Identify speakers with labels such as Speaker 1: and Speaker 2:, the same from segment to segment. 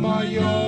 Speaker 1: my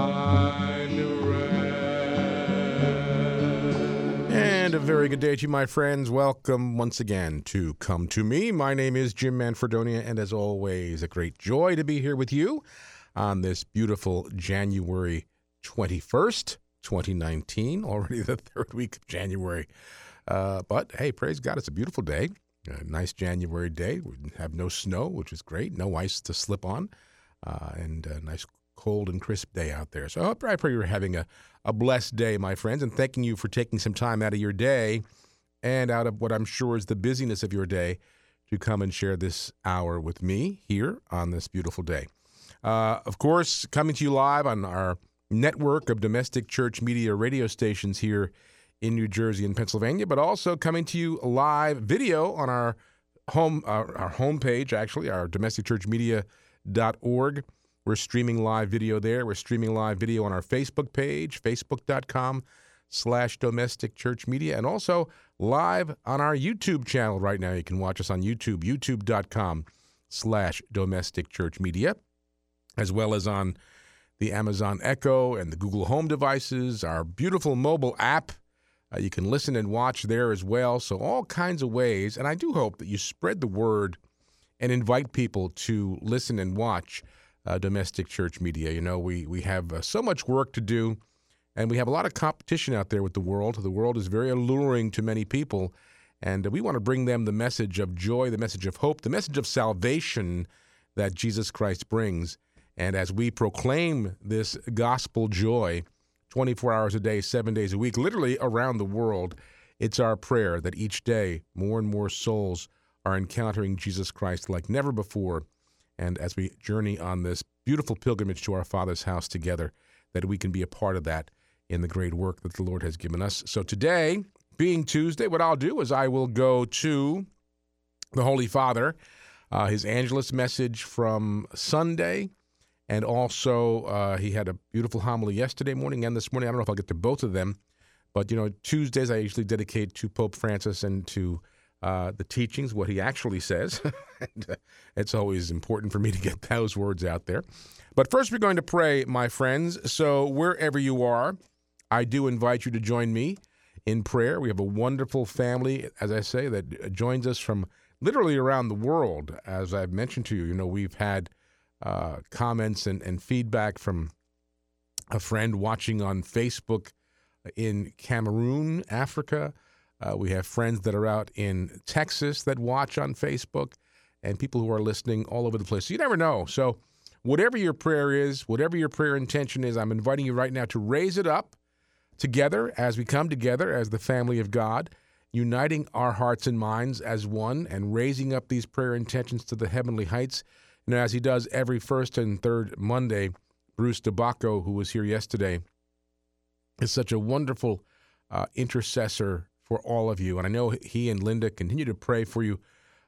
Speaker 2: And a very good day to you, my friends. Welcome once again to Come to Me. My name is Jim Manfredonia, and as always, a great joy to be here with you on this beautiful January 21st, 2019, already the third week of January. Uh, but hey, praise God, it's a beautiful day. A nice January day. We have no snow, which is great, no ice to slip on, uh, and a nice cold and crisp day out there. So I pray you're having a, a blessed day, my friends, and thanking you for taking some time out of your day and out of what I'm sure is the busyness of your day to come and share this hour with me here on this beautiful day. Uh, of course, coming to you live on our network of domestic church media radio stations here in New Jersey and Pennsylvania, but also coming to you live video on our home our, our homepage, actually, our domesticchurchmedia.org. We're streaming live video there. We're streaming live video on our Facebook page, facebook.com slash domestic church media, and also live on our YouTube channel right now. You can watch us on YouTube, youtube.com slash domestic church media, as well as on the Amazon Echo and the Google Home devices, our beautiful mobile app. Uh, you can listen and watch there as well. So, all kinds of ways. And I do hope that you spread the word and invite people to listen and watch uh, domestic church media. You know, we, we have uh, so much work to do, and we have a lot of competition out there with the world. The world is very alluring to many people, and we want to bring them the message of joy, the message of hope, the message of salvation that Jesus Christ brings. And as we proclaim this gospel joy 24 hours a day, seven days a week, literally around the world, it's our prayer that each day more and more souls are encountering Jesus Christ like never before. And as we journey on this beautiful pilgrimage to our Father's house together, that we can be a part of that in the great work that the Lord has given us. So today, being Tuesday, what I'll do is I will go to the Holy Father, uh, his Angelus message from Sunday. And also, uh, he had a beautiful homily yesterday morning and this morning. I don't know if I'll get to both of them, but you know, Tuesdays I usually dedicate to Pope Francis and to uh, the teachings, what he actually says. and, uh, it's always important for me to get those words out there. But first, we're going to pray, my friends. So, wherever you are, I do invite you to join me in prayer. We have a wonderful family, as I say, that joins us from literally around the world. As I've mentioned to you, you know, we've had uh, comments and, and feedback from a friend watching on Facebook in Cameroon, Africa. Uh, we have friends that are out in Texas that watch on Facebook, and people who are listening all over the place. So you never know. So, whatever your prayer is, whatever your prayer intention is, I'm inviting you right now to raise it up together as we come together as the family of God, uniting our hearts and minds as one and raising up these prayer intentions to the heavenly heights. You know, as he does every first and third Monday, Bruce DeBacco, who was here yesterday, is such a wonderful uh, intercessor for all of you. And I know he and Linda continue to pray for you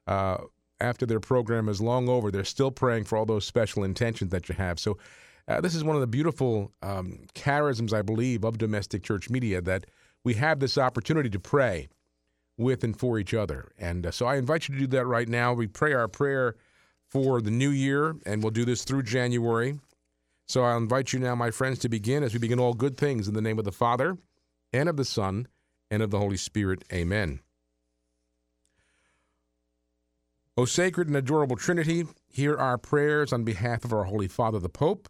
Speaker 2: uh, after their program is long over. They're still praying for all those special intentions that you have. So, uh, this is one of the beautiful um, charisms, I believe, of domestic church media that we have this opportunity to pray with and for each other. And uh, so I invite you to do that right now. We pray our prayer for the new year, and we'll do this through January. So I invite you now, my friends, to begin as we begin all good things in the name of the Father, and of the Son, and of the Holy Spirit. Amen. O sacred and adorable Trinity, hear our prayers on behalf of our Holy Father the Pope,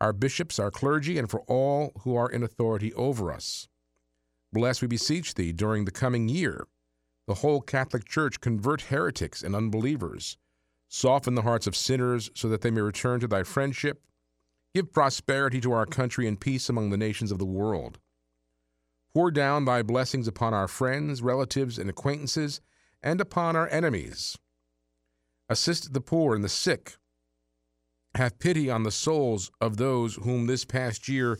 Speaker 2: our bishops, our clergy, and for all who are in authority over us. Bless, we beseech thee, during the coming year, the whole Catholic Church convert heretics and unbelievers, soften the hearts of sinners so that they may return to thy friendship, give prosperity to our country and peace among the nations of the world. Pour down thy blessings upon our friends, relatives, and acquaintances, and upon our enemies. Assist the poor and the sick. Have pity on the souls of those whom this past year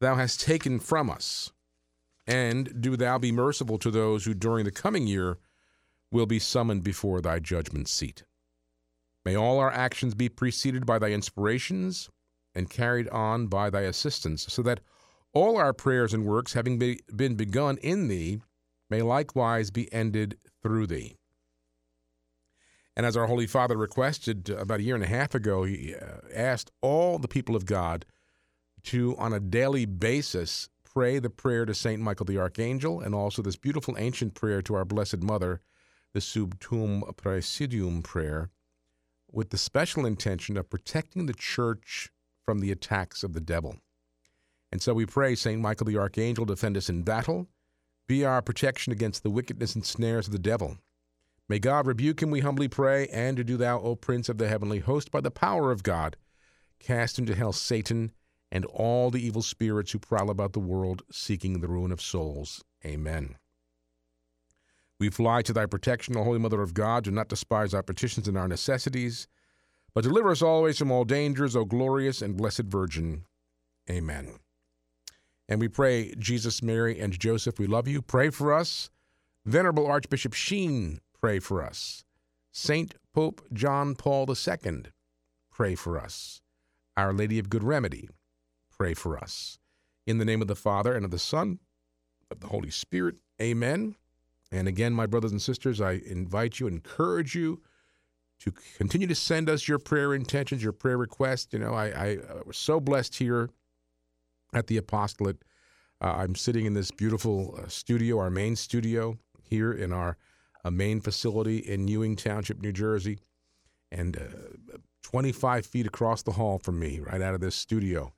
Speaker 2: thou hast taken from us. And do thou be merciful to those who during the coming year will be summoned before thy judgment seat. May all our actions be preceded by thy inspirations and carried on by thy assistance, so that all our prayers and works, having be, been begun in thee, may likewise be ended through thee. And as our Holy Father requested about a year and a half ago, he uh, asked all the people of God to, on a daily basis, pray the prayer to St. Michael the Archangel and also this beautiful ancient prayer to our Blessed Mother, the Sub Tuum Praesidium prayer, with the special intention of protecting the church from the attacks of the devil. And so we pray, St. Michael the Archangel, defend us in battle, be our protection against the wickedness and snares of the devil. May God rebuke him, we humbly pray, and do thou, O Prince of the heavenly host, by the power of God, cast into hell Satan and all the evil spirits who prowl about the world seeking the ruin of souls. Amen. We fly to thy protection, O Holy Mother of God. Do not despise our petitions and our necessities, but deliver us always from all dangers, O glorious and blessed Virgin. Amen. And we pray, Jesus, Mary, and Joseph, we love you. Pray for us. Venerable Archbishop Sheen, pray for us. Saint Pope John Paul II, pray for us. Our Lady of Good Remedy, pray for us. In the name of the Father, and of the Son, of the Holy Spirit, amen. And again, my brothers and sisters, I invite you, encourage you to continue to send us your prayer intentions, your prayer requests. You know, I, I uh, was so blessed here at the apostolate. Uh, I'm sitting in this beautiful uh, studio, our main studio here in our uh, main facility in Ewing Township, New Jersey. And uh, 25 feet across the hall from me, right out of this studio,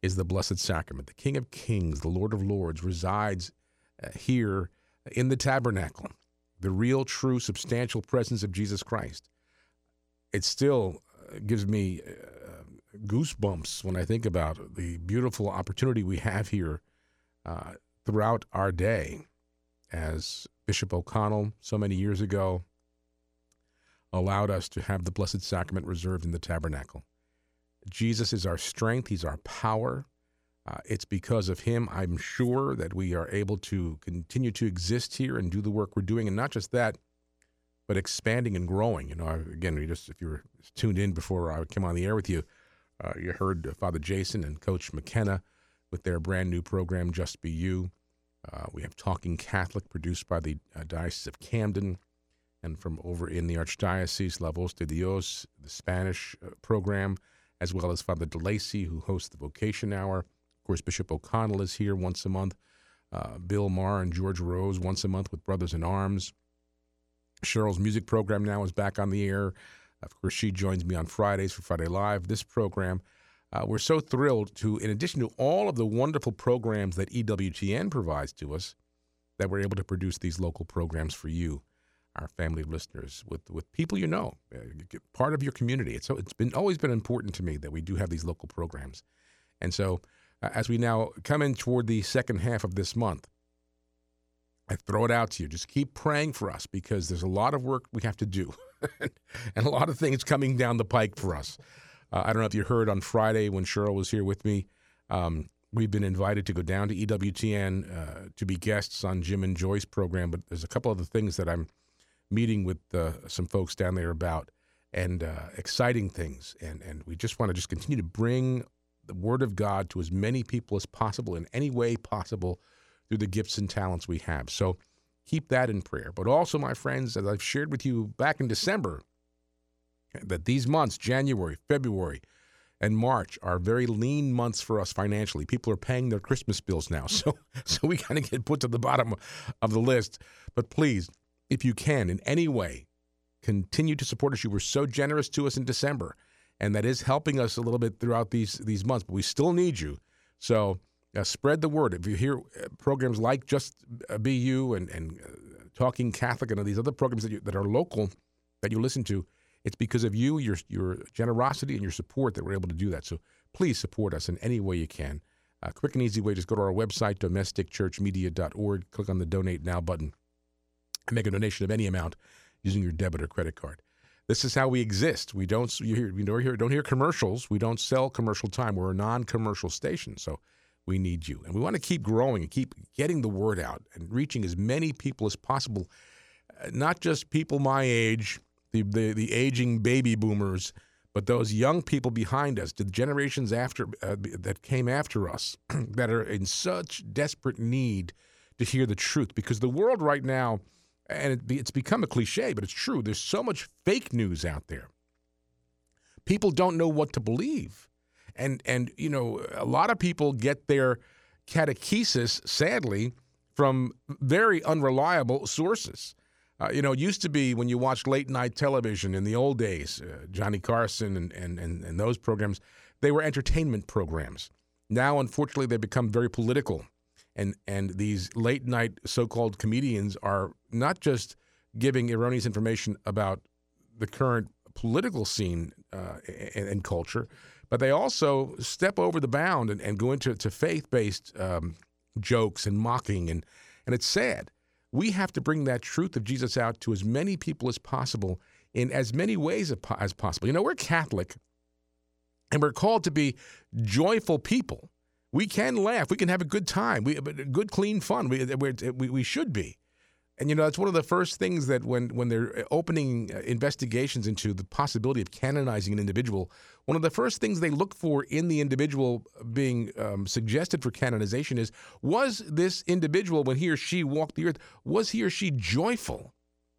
Speaker 2: is the Blessed Sacrament. The King of Kings, the Lord of Lords, resides uh, here in the tabernacle, the real, true, substantial presence of Jesus Christ. It still uh, gives me goosebumps when I think about the beautiful opportunity we have here uh, throughout our day. As Bishop O'Connell so many years ago allowed us to have the Blessed Sacrament reserved in the tabernacle. Jesus is our strength, He's our power. Uh, it's because of Him, I'm sure, that we are able to continue to exist here and do the work we're doing. And not just that, but expanding and growing. You know, again, we just if you were tuned in before I came on the air with you, uh, you heard Father Jason and Coach McKenna with their brand new program, Just Be You. Uh, we have Talking Catholic, produced by the uh, Diocese of Camden, and from over in the Archdiocese, La Voz de Dios, the Spanish uh, program, as well as Father DeLacy, who hosts the Vocation Hour. Of course, Bishop O'Connell is here once a month. Uh, Bill Maher and George Rose once a month with Brothers in Arms. Cheryl's music program now is back on the air. Of course, she joins me on Fridays for Friday Live, this program. Uh, we're so thrilled to, in addition to all of the wonderful programs that EWTN provides to us, that we're able to produce these local programs for you, our family of listeners, with, with people you know, uh, part of your community. It's, so it's been always been important to me that we do have these local programs. And so, uh, as we now come in toward the second half of this month, I throw it out to you. Just keep praying for us because there's a lot of work we have to do. and a lot of things coming down the pike for us. Uh, I don't know if you heard on Friday when Cheryl was here with me. Um, we've been invited to go down to EWTN uh, to be guests on Jim and Joy's program, but there's a couple other things that I'm meeting with uh, some folks down there about, and uh, exciting things. And and we just want to just continue to bring the Word of God to as many people as possible in any way possible through the gifts and talents we have. So keep that in prayer. But also, my friends, as I've shared with you back in December, that these months, January, February, and March are very lean months for us financially. People are paying their Christmas bills now. So so we kind of get put to the bottom of the list. But please, if you can in any way, continue to support us. You were so generous to us in December, and that is helping us a little bit throughout these these months, but we still need you. So uh, spread the word. If you hear uh, programs like Just uh, You and, and uh, Talking Catholic and these other programs that, you, that are local that you listen to, it's because of you, your, your generosity, and your support that we're able to do that. So please support us in any way you can. A quick and easy way, just go to our website, domesticchurchmedia.org, click on the Donate Now button, and make a donation of any amount using your debit or credit card. This is how we exist. We don't you hear, you don't hear don't hear commercials. We don't sell commercial time. We're a non-commercial station, so we need you, and we want to keep growing and keep getting the word out and reaching as many people as possible. Uh, not just people my age, the the, the aging baby boomers, but those young people behind us, the generations after uh, that came after us, that are in such desperate need to hear the truth. Because the world right now, and it, it's become a cliche, but it's true. There's so much fake news out there. People don't know what to believe, and and you know a lot of people get their catechesis, sadly, from very unreliable sources. Uh, you know, it used to be when you watched late night television in the old days, uh, Johnny Carson and, and, and, and those programs, they were entertainment programs. Now, unfortunately, they've become very political. And, and these late night so called comedians are not just giving erroneous information about the current political scene uh, and, and culture, but they also step over the bound and, and go into to faith based um, jokes and mocking. And, and it's sad we have to bring that truth of Jesus out to as many people as possible in as many ways as possible. You know, we're Catholic and we're called to be joyful people. We can laugh. We can have a good time. We good, clean fun. We, we, we should be. And you know, that's one of the first things that when when they're opening uh, investigations into the possibility of canonizing an individual, one of the first things they look for in the individual being um, suggested for canonization is was this individual when he or she walked the earth was he or she joyful?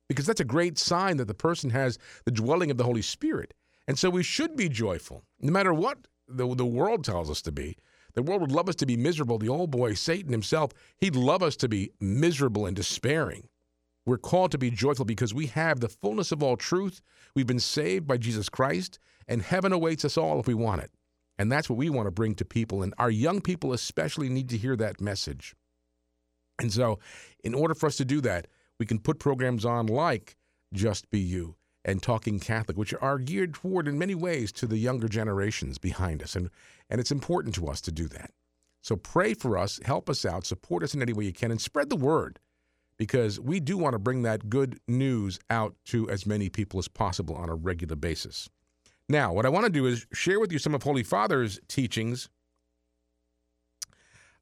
Speaker 2: Because that's a great sign that the person has the dwelling of the Holy Spirit. And so we should be joyful, no matter what the, the world tells us to be. The world would love us to be miserable. The old boy, Satan himself, he'd love us to be miserable and despairing. We're called to be joyful because we have the fullness of all truth. We've been saved by Jesus Christ, and heaven awaits us all if we want it. And that's what we want to bring to people. And our young people especially need to hear that message. And so, in order for us to do that, we can put programs on like Just Be You and Talking Catholic, which are geared toward, in many ways, to the younger generations behind us. And, and it's important to us to do that. So pray for us, help us out, support us in any way you can, and spread the word because we do want to bring that good news out to as many people as possible on a regular basis. Now, what I want to do is share with you some of Holy Father's teachings.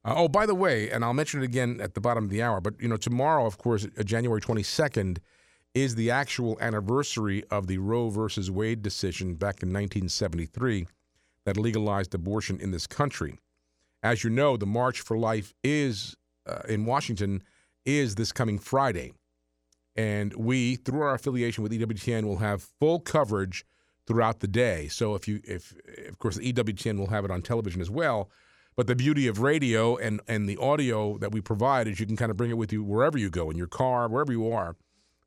Speaker 2: Uh, oh, by the way, and I'll mention it again at the bottom of the hour, but you know, tomorrow, of course, uh, January 22nd, is the actual anniversary of the Roe versus Wade decision back in 1973 that legalized abortion in this country. As you know, the March for Life is uh, in Washington is this coming Friday. And we, through our affiliation with EWTN, will have full coverage throughout the day. So if you, if of course, the EWTN will have it on television as well. But the beauty of radio and and the audio that we provide is you can kind of bring it with you wherever you go in your car, wherever you are.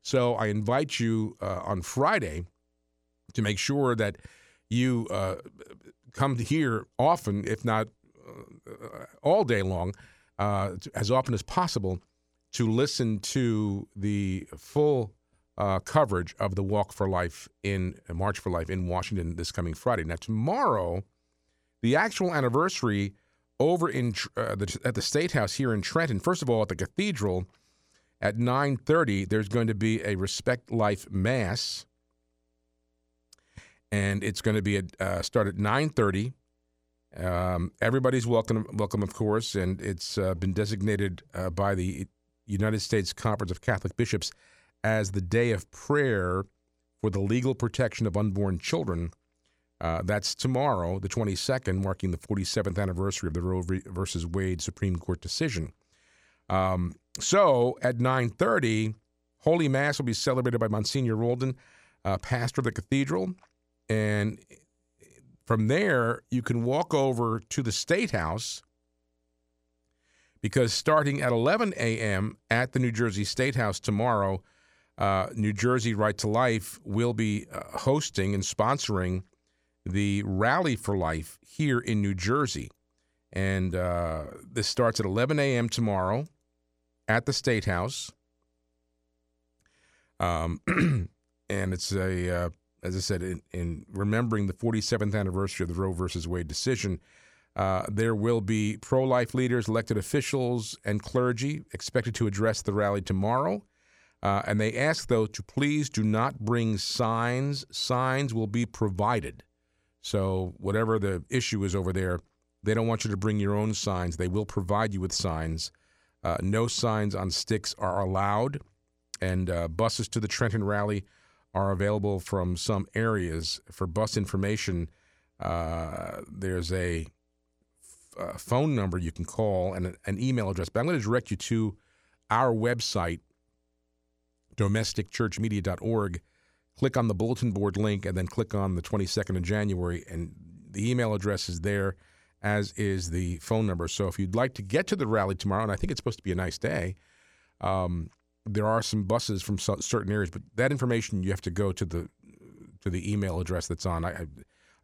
Speaker 2: So I invite you uh, on Friday to make sure that you uh, come here often, if not uh, all day long, uh, as often as possible to listen to the full uh, coverage of the Walk for Life in March for Life in Washington this coming Friday. Now, tomorrow, the actual anniversary over in uh, the, at the State House here in Trenton. First of all, at the Cathedral at 9:30, there's going to be a Respect Life Mass, and it's going to be at, uh, start at 9:30. Um, everybody's welcome, welcome, of course, and it's uh, been designated uh, by the United States Conference of Catholic Bishops as the day of prayer for the legal protection of unborn children. Uh, that's tomorrow, the 22nd, marking the 47th anniversary of the Roe versus Wade Supreme Court decision. Um, so at 9:30, Holy Mass will be celebrated by Monsignor Roldan, uh, pastor of the cathedral, and from there you can walk over to the State House because starting at 11 a.m. at the New Jersey State House tomorrow, uh, New Jersey Right to Life will be uh, hosting and sponsoring the Rally for Life here in New Jersey. And uh, this starts at 11 a.m. tomorrow at the State House. Um, and it's a, uh, as I said, in, in remembering the 47th anniversary of the Roe versus Wade decision. Uh, there will be pro life leaders, elected officials, and clergy expected to address the rally tomorrow. Uh, and they ask, though, to please do not bring signs. Signs will be provided. So, whatever the issue is over there, they don't want you to bring your own signs. They will provide you with signs. Uh, no signs on sticks are allowed. And uh, buses to the Trenton Rally are available from some areas. For bus information, uh, there's a uh, phone number you can call and a- an email address. But I'm going to direct you to our website, domesticchurchmedia.org. Click on the bulletin board link and then click on the 22nd of January, and the email address is there, as is the phone number. So if you'd like to get to the rally tomorrow, and I think it's supposed to be a nice day, um, there are some buses from cer- certain areas, but that information you have to go to the to the email address that's on. I I,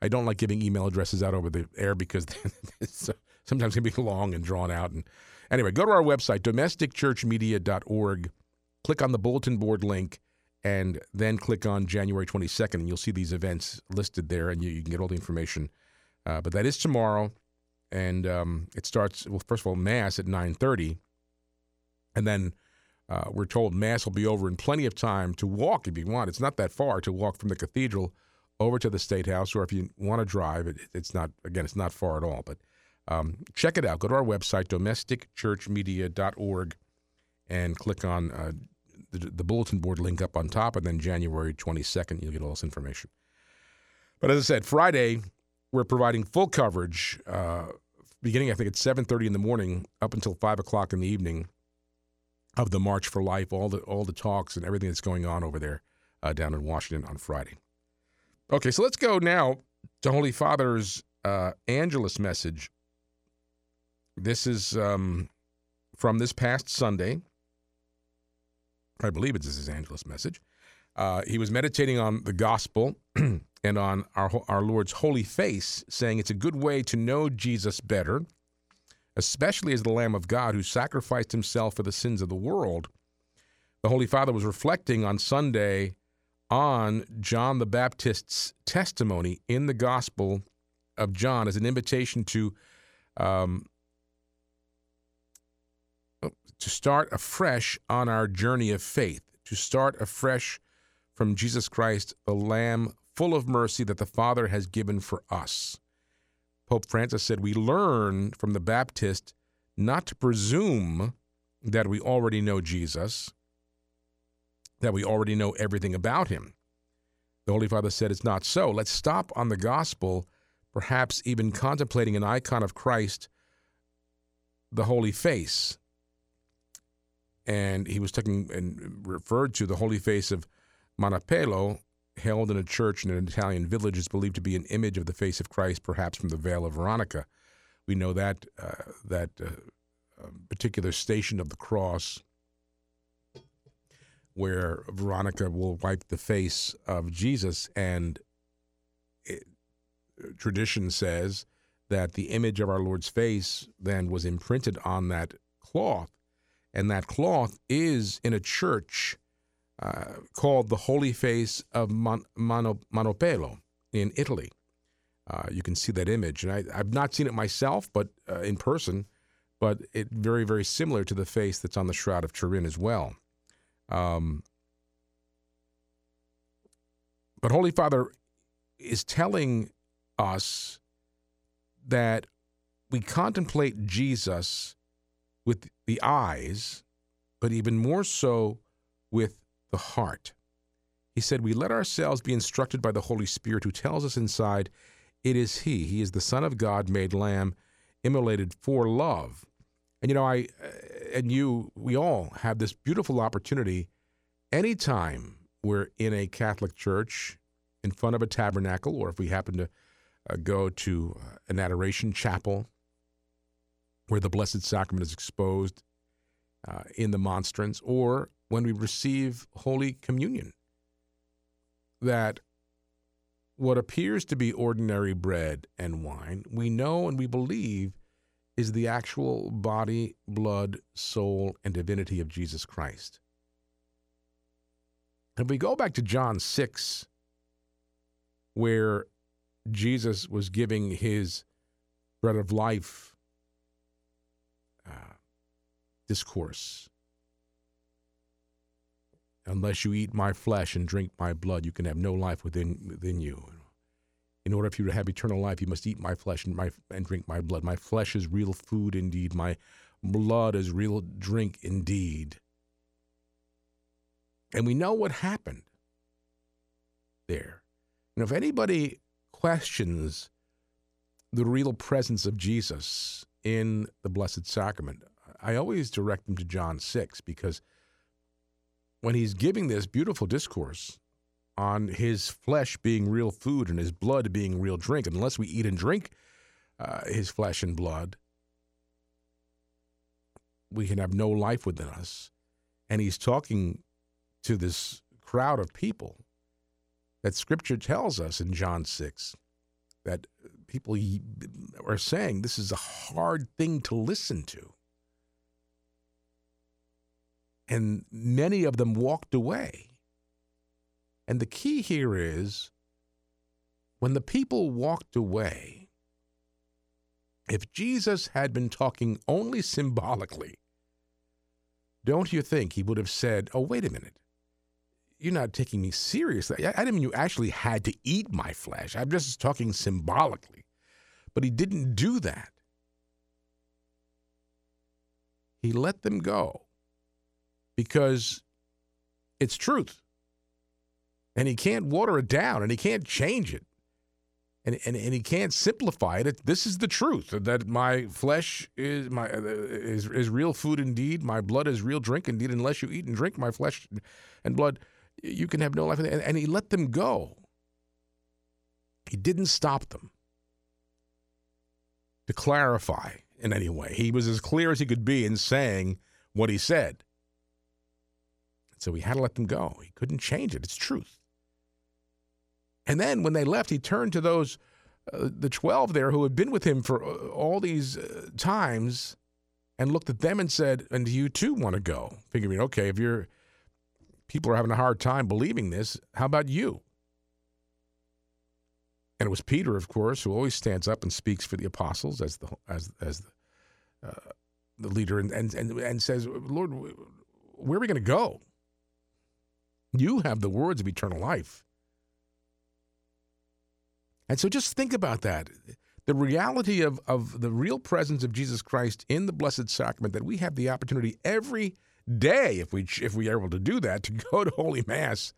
Speaker 2: I don't like giving email addresses out over the air because it's sometimes can be long and drawn out. And anyway, go to our website domesticchurchmedia.org, click on the bulletin board link, and then click on January 22nd, and you'll see these events listed there, and you, you can get all the information. Uh, but that is tomorrow, and um, it starts. Well, first of all, mass at 9:30, and then uh, we're told Mass will be over in plenty of time to walk if you want. It's not that far to walk from the cathedral over to the State House, or if you want to drive, it, it's not, again, it's not far at all. But um, check it out. Go to our website, domesticchurchmedia.org, and click on uh, the, the bulletin board link up on top, and then January 22nd, you'll get all this information. But as I said, Friday, we're providing full coverage uh, beginning, I think, at 7.30 in the morning up until 5 o'clock in the evening of the March for Life, all the all the talks and everything that's going on over there uh, down in Washington on Friday. Okay, so let's go now to Holy Father's uh, Angelus message. This is um, from this past Sunday. I believe it's his Angelus message. Uh, he was meditating on the gospel and on our our Lord's holy face, saying it's a good way to know Jesus better especially as the Lamb of God who sacrificed himself for the sins of the world. The Holy Father was reflecting on Sunday on John the Baptist's testimony in the Gospel of John as an invitation to um, to start afresh on our journey of faith, to start afresh from Jesus Christ, the Lamb full of mercy that the Father has given for us. Pope Francis said, We learn from the Baptist not to presume that we already know Jesus, that we already know everything about him. The Holy Father said, It's not so. Let's stop on the gospel, perhaps even contemplating an icon of Christ, the Holy Face. And he was taking and referred to the Holy Face of Manoppello, held in a church in an Italian village is believed to be an image of the face of Christ, perhaps from the Veil of Veronica. We know that uh, that uh, um, particular station of the cross where Veronica will wipe the face of Jesus, and it, tradition says that the image of our Lord's face then was imprinted on that cloth, and that cloth is in a church uh, called the Holy Face of Manoppello in Italy. Uh, you can see that image, and I, have not seen it myself, but uh, in person, but it very very similar to the face that's on the Shroud of Turin as well. Um, but Holy Father is telling us that we contemplate Jesus with the eyes, but even more so with the heart. He said, We let ourselves be instructed by the Holy Spirit who tells us inside, It is He. He is the Son of God made lamb, immolated for love. And you know, I and you, we all have this beautiful opportunity anytime we're in a Catholic church, in front of a tabernacle, or if we happen to uh, go to uh, an adoration chapel where the Blessed Sacrament is exposed uh, in the monstrance, or when we receive Holy Communion. That what appears to be ordinary bread and wine, we know and we believe is the actual body, blood, soul, and divinity of Jesus Christ. If we go back to John 6, where Jesus was giving his bread of life uh, discourse, unless you eat my flesh and drink my blood, you can have no life within within you. In order for you to have eternal life, you must eat my flesh and my and drink my blood. My flesh is real food indeed. My blood is real drink indeed. And we know what happened there. And if anybody questions the real presence of Jesus in the Blessed Sacrament, I always direct them to John 6 because when he's giving this beautiful discourse on his flesh being real food and his blood being real drink, unless we eat and drink uh, his flesh and blood, we can have no life within us. And he's talking to this crowd of people that scripture tells us in John 6 that people are saying this is a hard thing to listen to. And many of them walked away. And the key here is when the people walked away, if Jesus had been talking only symbolically, don't you think he would have said, Oh, wait a minute. You're not taking me seriously. I, didn't mean you actually had to eat my flesh. I'm just talking symbolically. But he didn't do that. He let them go because it's truth. And he can't water it down and he can't change it and, and, and he can't simplify it. This is the truth that my flesh is my uh, is is real food indeed. My blood is real drink indeed. Unless you eat and drink my flesh and blood, you can have no life. And, and he let them go. He didn't stop them to clarify in any way. He was as clear as he could be in saying what he said. So he had to let them go. He couldn't change it. It's truth. And then when they left, he turned to those, uh, the 12 there who had been with him for uh, all these uh, times and looked at them and said, And do you too want to go? Figuring, okay, if you're, people are having a hard time believing this, how about you? And it was Peter, of course, who always stands up and speaks for the apostles as the, as, as the, uh, the leader and, and, and, and says, Lord, where are we going to go? You have the words of eternal life. And so just think about that. The reality of, of the real presence of Jesus Christ in the Blessed Sacrament, that we have the opportunity every day, if we, if we are able to do that, to go to Holy Mass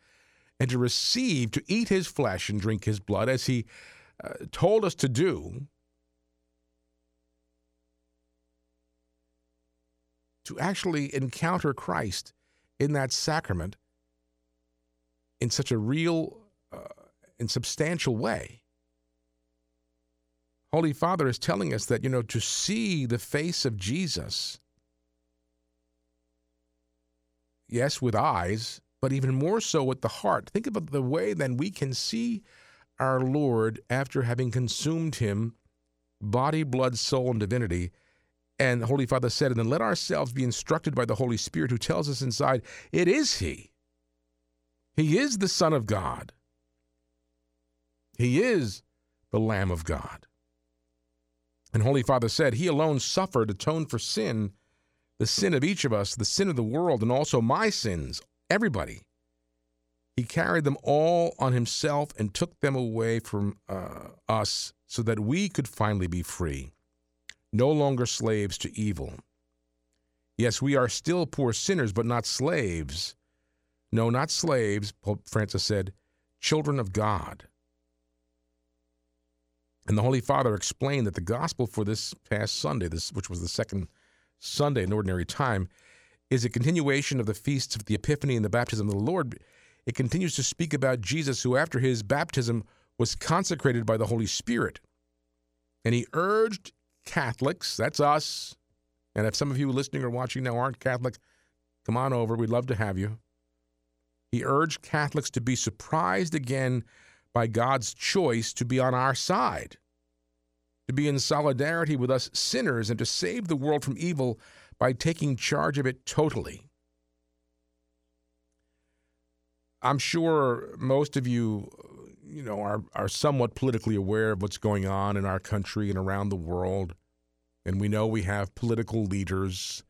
Speaker 2: and to receive, to eat his flesh and drink his blood, as he uh, told us to do, to actually encounter Christ in that sacrament in such a real uh, and substantial way. Holy Father is telling us that, you know, to see the face of Jesus, yes, with eyes, but even more so with the heart. Think about the way then we can see our Lord after having consumed him, body, blood, soul, and divinity. And Holy Father said, and then let ourselves be instructed by the Holy Spirit who tells us inside, it is He. He is the Son of God. He is the Lamb of God. And Holy Father said, He alone suffered, atoned for sin, the sin of each of us, the sin of the world, and also my sins, everybody. He carried them all on himself and took them away from uh, us so that we could finally be free, no longer slaves to evil. Yes, we are still poor sinners, but not slaves. No, not slaves, Pope Francis said, children of God. And the Holy Father explained that the gospel for this past Sunday, this which was the second Sunday in ordinary time, is a continuation of the feasts of the Epiphany and the baptism of the Lord. It continues to speak about Jesus, who after his baptism was consecrated by the Holy Spirit. And he urged Catholics, that's us, and if some of you listening or watching now aren't Catholic, come on over. We'd love to have you. He urged Catholics to be surprised again by God's choice to be on our side, to be in solidarity with us sinners, and to save the world from evil by taking charge of it totally. I'm sure most of you, you know, are, are somewhat politically aware of what's going on in our country and around the world. And we know we have political leaders,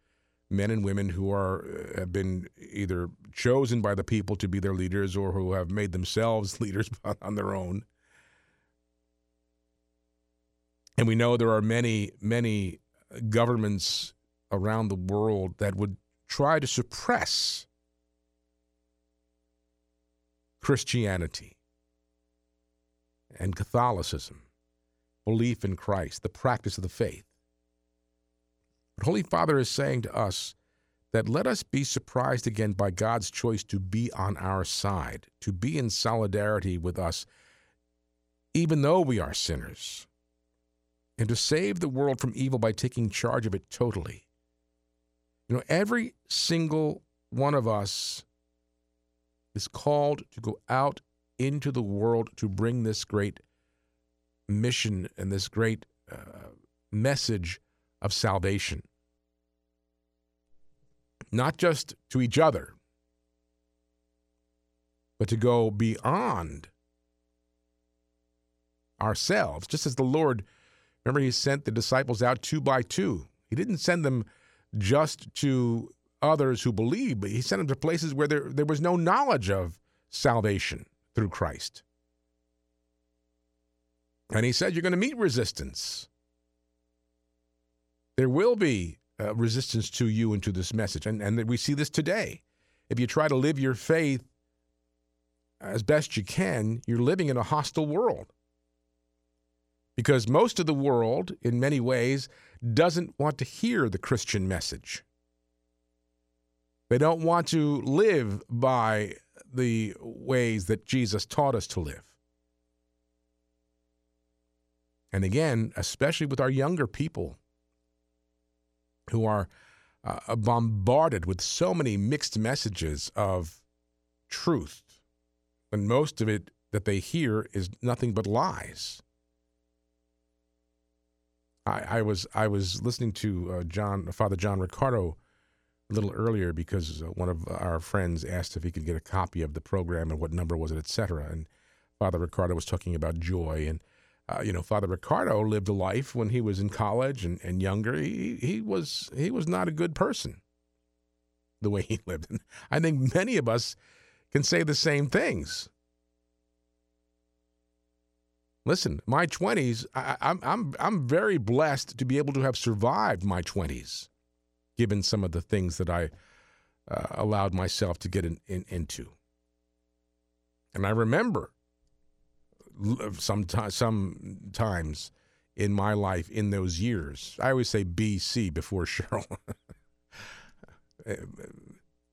Speaker 2: men and women who are uh, have been either chosen by the people to be their leaders or who have made themselves leaders on their own. And we know there are many, many governments around the world that would try to suppress Christianity and Catholicism, belief in Christ, the practice of the faith. But Holy Father is saying to us that let us be surprised again by God's choice to be on our side, to be in solidarity with us, even though we are sinners, and to save the world from evil by taking charge of it totally. You know, every single one of us is called to go out into the world to bring this great mission and this great uh, message of salvation. Not just to each other, but to go beyond ourselves, just as the Lord, remember, He sent the disciples out two by two. He didn't send them just to others who believe, but He sent them to places where there, there was no knowledge of salvation through Christ. And He said, You're going to meet resistance there will be uh, resistance to you and to this message. And, and we see this today. If you try to live your faith as best you can, you're living in a hostile world. Because most of the world, in many ways, doesn't want to hear the Christian message. They don't want to live by the ways that Jesus taught us to live. And again, especially with our younger people, who are uh, bombarded with so many mixed messages of truth, when most of it that they hear is nothing but lies. I, I was I was listening to uh, John Father John Riccardo a little earlier because uh, one of our friends asked if he could get a copy of the program and what number was it, etc. And Father Riccardo was talking about joy and uh, you know, Father Riccardo lived a life when he was in college and, and younger. He, he was he was not a good person the way he lived. And I think many of us can say the same things. Listen, my twenties, I'm I'm I'm very blessed to be able to have survived my twenties, given some of the things that I uh, allowed myself to get in, in, into. And I remember sometimes sometimes in my life in those years. I always say BC before Cheryl.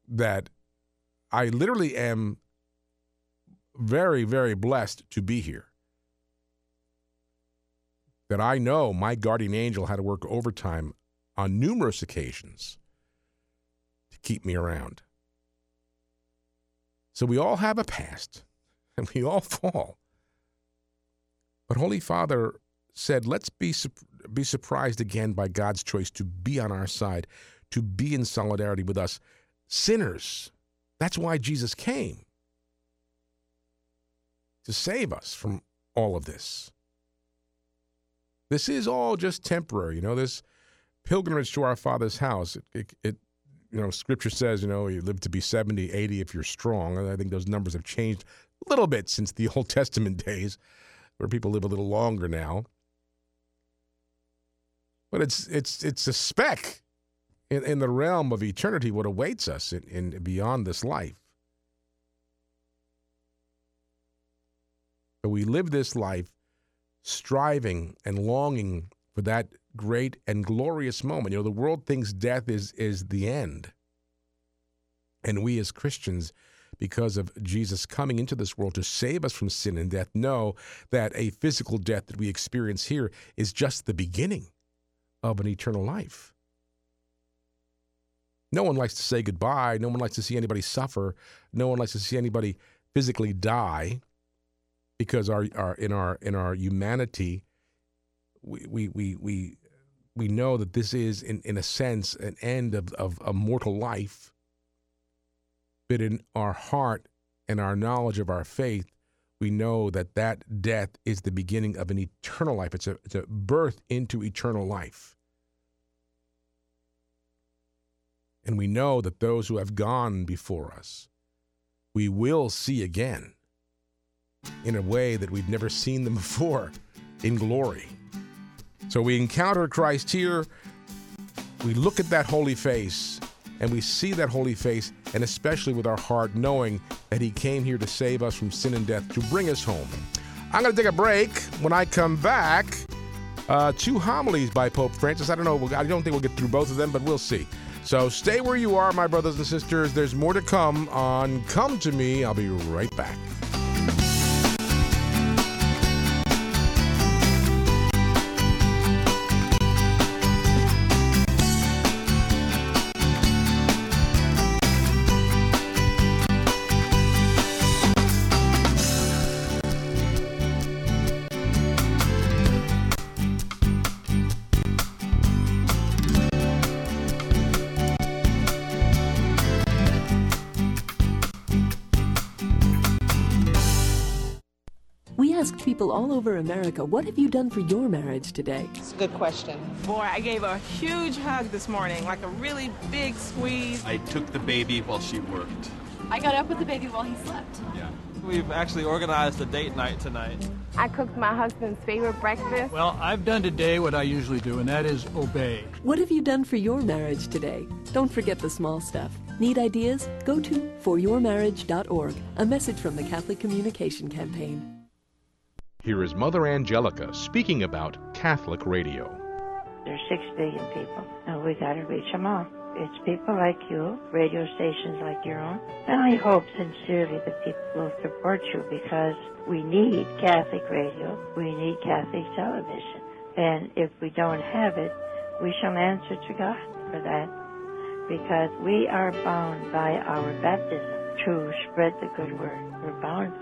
Speaker 2: that I literally am very, very blessed to be here. That I know my guardian angel had to work overtime on numerous occasions to keep me around. So we all have a past and we all fall. But Holy Father said, let's be, be surprised again by God's choice to be on our side, to be in solidarity with us, sinners. That's why Jesus came to save us from all of this. This is all just temporary. You know, this pilgrimage to our Father's house, it, it, it you know, scripture says, you know, you live to be 70, 80 if you're strong. And I think those numbers have changed a little bit since the Old Testament days where people live a little longer now. But it's it's it's a speck in, in the realm of eternity what awaits us in, in beyond this life. But we live this life striving and longing for that great and glorious moment. You know, the world thinks death is is the end. And we as Christians because of Jesus coming into this world to save us from sin and death, know that a physical death that we experience here is just the beginning of an eternal life. No one likes to say goodbye. No one likes to see anybody suffer. No one likes to see anybody physically die because our, our in our in our humanity we we we we, we know that this is in, in a sense an end of, of a mortal life but in our heart and our knowledge of our faith, we know that that death is the beginning of an eternal life. It's a, it's a birth into eternal life. And we know that those who have gone before us, we will see again in a way that we've never seen them before in glory. So we encounter Christ here, we look at that holy face, and we see that holy face, and especially with our heart, knowing that He came here to save us from sin and death, to bring us home. I'm going to take a break. When I come back, uh, two homilies by Pope Francis. I don't know. I don't think we'll get through both of them, but we'll see. So stay where you are, my brothers and sisters. There's more to come on Come to Me. I'll be right back.
Speaker 3: We people all over America, what have you done for your marriage today?
Speaker 4: It's a good question.
Speaker 5: Boy, I gave a huge hug this morning, like a really big squeeze.
Speaker 6: I took the baby while she worked.
Speaker 7: I got up with the baby while he slept.
Speaker 6: Yeah.
Speaker 8: We've actually organized a date night tonight.
Speaker 9: I cooked my husband's favorite breakfast.
Speaker 10: Well, I've done today what I usually do, and that is obey.
Speaker 3: What have you done for your marriage today? Don't forget the small stuff. Need ideas? Go to foryourmarriage.org, a message from the Catholic Communication Campaign.
Speaker 2: Here is Mother Angelica speaking about Catholic radio.
Speaker 11: There's six billion people, and we got to reach them all. It's people like you, radio stations like your own, and I hope sincerely that people will support you because we need Catholic radio, we need Catholic television, and if we don't have it, we shall answer to God for that because we are bound by our baptism to spread the good word. We're bound.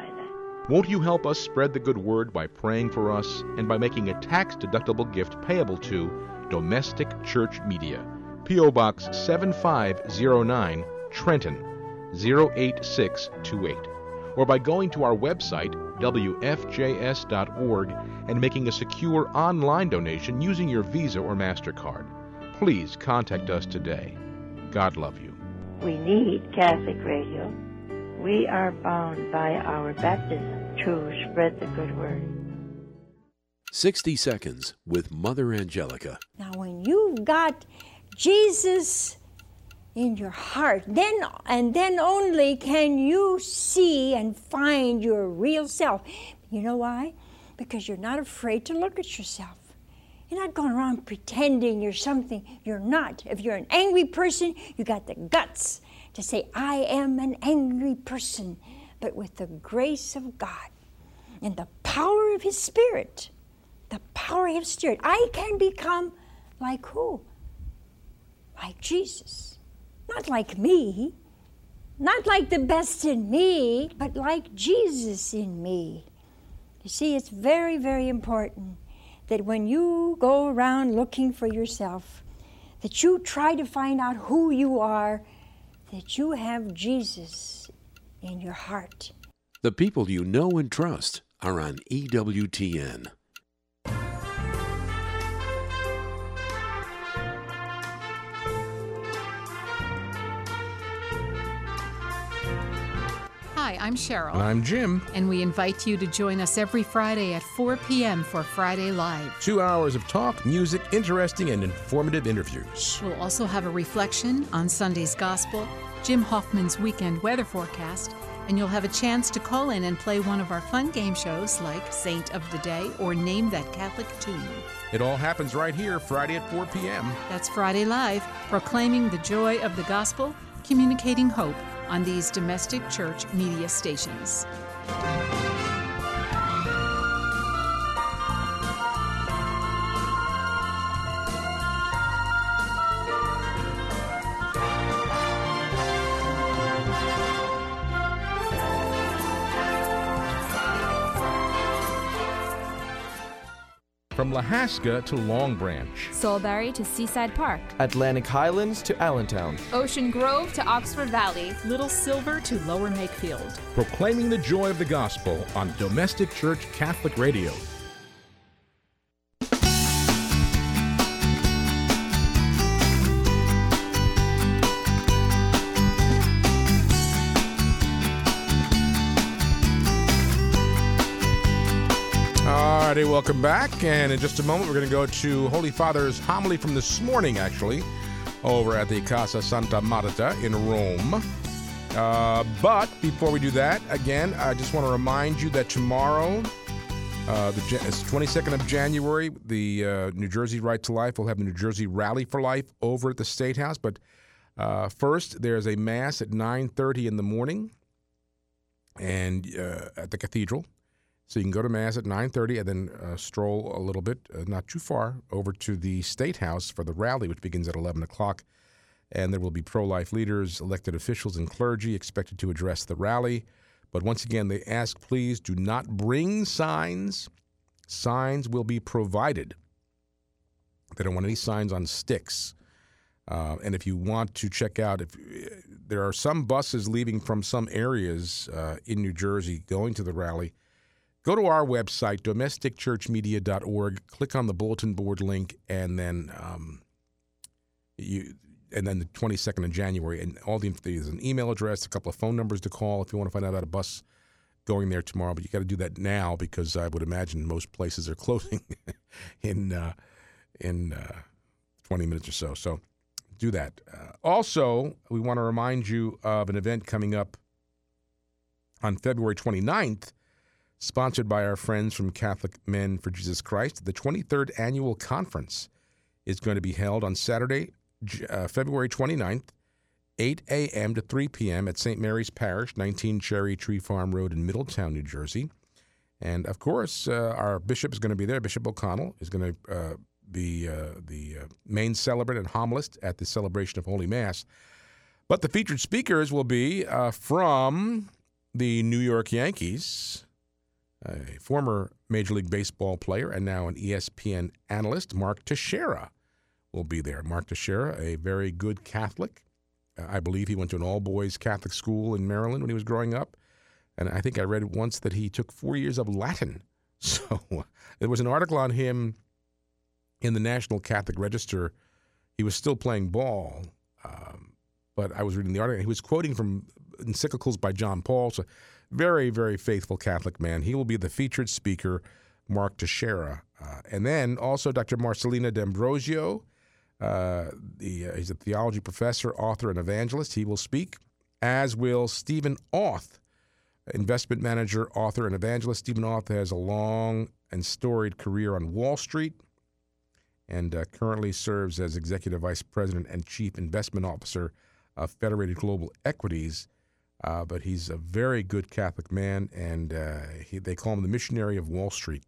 Speaker 2: Won't you help us spread the good word by praying for us and by making a tax deductible gift payable to Domestic Church Media? P.O. Box 7509, Trenton 08628. Or by going to our website, WFJS.org, and making a secure online donation using your Visa or MasterCard. Please contact us today. God love you.
Speaker 11: We need Catholic radio. We are bound by our baptism to spread the good word.
Speaker 12: 60 Seconds with Mother Angelica.
Speaker 13: Now, when you've got Jesus in your heart, then and then only can you see and find your real self. You know why? Because you're not afraid to look at yourself. You're not going around pretending you're something you're not. If you're an angry person, you got the guts to say, I am an angry person, but with the grace of God and the power of His Spirit, the power of His Spirit, I can become like who? Like Jesus. Not like me, not like the best in me, but like Jesus in me. You see, it's very, very important that when you go around looking for yourself, that you try to find out who you are that you have Jesus in your heart.
Speaker 12: The people you know and trust are on EWTN.
Speaker 14: Hi, I'm Cheryl.
Speaker 2: And I'm Jim.
Speaker 14: And we invite you to join us every Friday at 4 p.m. for Friday Live.
Speaker 2: Two hours of talk, music, interesting, and informative interviews.
Speaker 14: We'll also have a reflection on Sunday's Gospel, Jim Hoffman's weekend weather forecast, and you'll have a chance to call in and play one of our fun game shows like Saint of the Day or Name That Catholic Tune.
Speaker 2: It all happens right here, Friday at 4 p.m.
Speaker 14: That's Friday Live, proclaiming the joy of the gospel, communicating hope on these domestic church media stations.
Speaker 2: From Lahaska to Long Branch,
Speaker 15: Shrewsbury to Seaside Park,
Speaker 16: Atlantic Highlands to Allentown,
Speaker 15: Ocean Grove to Oxford Valley,
Speaker 14: Little Silver to Lower Makefield.
Speaker 2: proclaiming the joy of the gospel on Domestic Church Catholic Radio. Welcome back. And in just a moment, we're going to go to Holy Father's homily from this morning, actually, over at the Casa Santa Marta in Rome. Uh, but before we do that, again, I just want to remind you that tomorrow, uh, the it's 22nd of January, the uh, New Jersey Right to Life will have the New Jersey Rally for Life over at the State House. But uh, first, there's a mass at 9:30 in the morning, and uh, at the cathedral. So you can go to mass at 9:30 and then uh, stroll a little bit, uh, not too far, over to the State House for the rally, which begins at 11 o'clock. And there will be pro-life leaders, elected officials, and clergy expected to address the rally. But once again, they ask, please do not bring signs. Signs will be provided. They don't want any signs on sticks. Uh, and if you want to check out, if there are some buses leaving from some areas uh, in New Jersey going to the rally, go to our website, domesticchurchmedia.org, click on the bulletin board link, and then um, you and then the 22nd of January, and all the there's an email address, a couple of phone numbers to call if you want to find out about a bus going there tomorrow. But you got to do that now because I would imagine most places are closing in uh, in uh, 20 minutes or so. So do that. Uh, also, we want to remind you of an event coming up on February 29th, sponsored by our friends from Catholic Men for Jesus Christ. The 23rd annual conference is going to be held on Saturday, uh, February 29th, 8 a.m. to 3 p.m. at St. Mary's Parish, 19 Cherry Tree Farm Road in Middletown, New Jersey. And of course, uh, our bishop is going to be there. Bishop O'Connell is going to uh, be uh, the uh, main celebrant and homilist at the celebration of Holy Mass. But the featured speakers will be uh, from the New York Yankees, a former Major League Baseball player and now an ESPN analyst, Mark Teixeira, will be there. Mark Teixeira, a very good Catholic. Uh, I believe he went to an all boys Catholic school in Maryland when he was growing up. And I think I read once that he took four years of Latin. So there was an article on him in the National Catholic Register. He was still playing ball, um, but I was reading the article. He was quoting from encyclicals by John Paul. So very, very faithful Catholic man. He will be the featured speaker, Mark Teixeira. Uh, and then also Dr. Marcellino D'Ambrosio. Uh, the, uh, he's a theology professor, author, and evangelist. He will speak, as will Stephen Auth, investment manager, author, and evangelist. Stephen Auth has a long and storied career on Wall Street and uh, currently serves as executive vice president and chief investment officer of Federated Global Equities. Uh, but he's a very good Catholic man, and uh, he, they call him the missionary of Wall Street.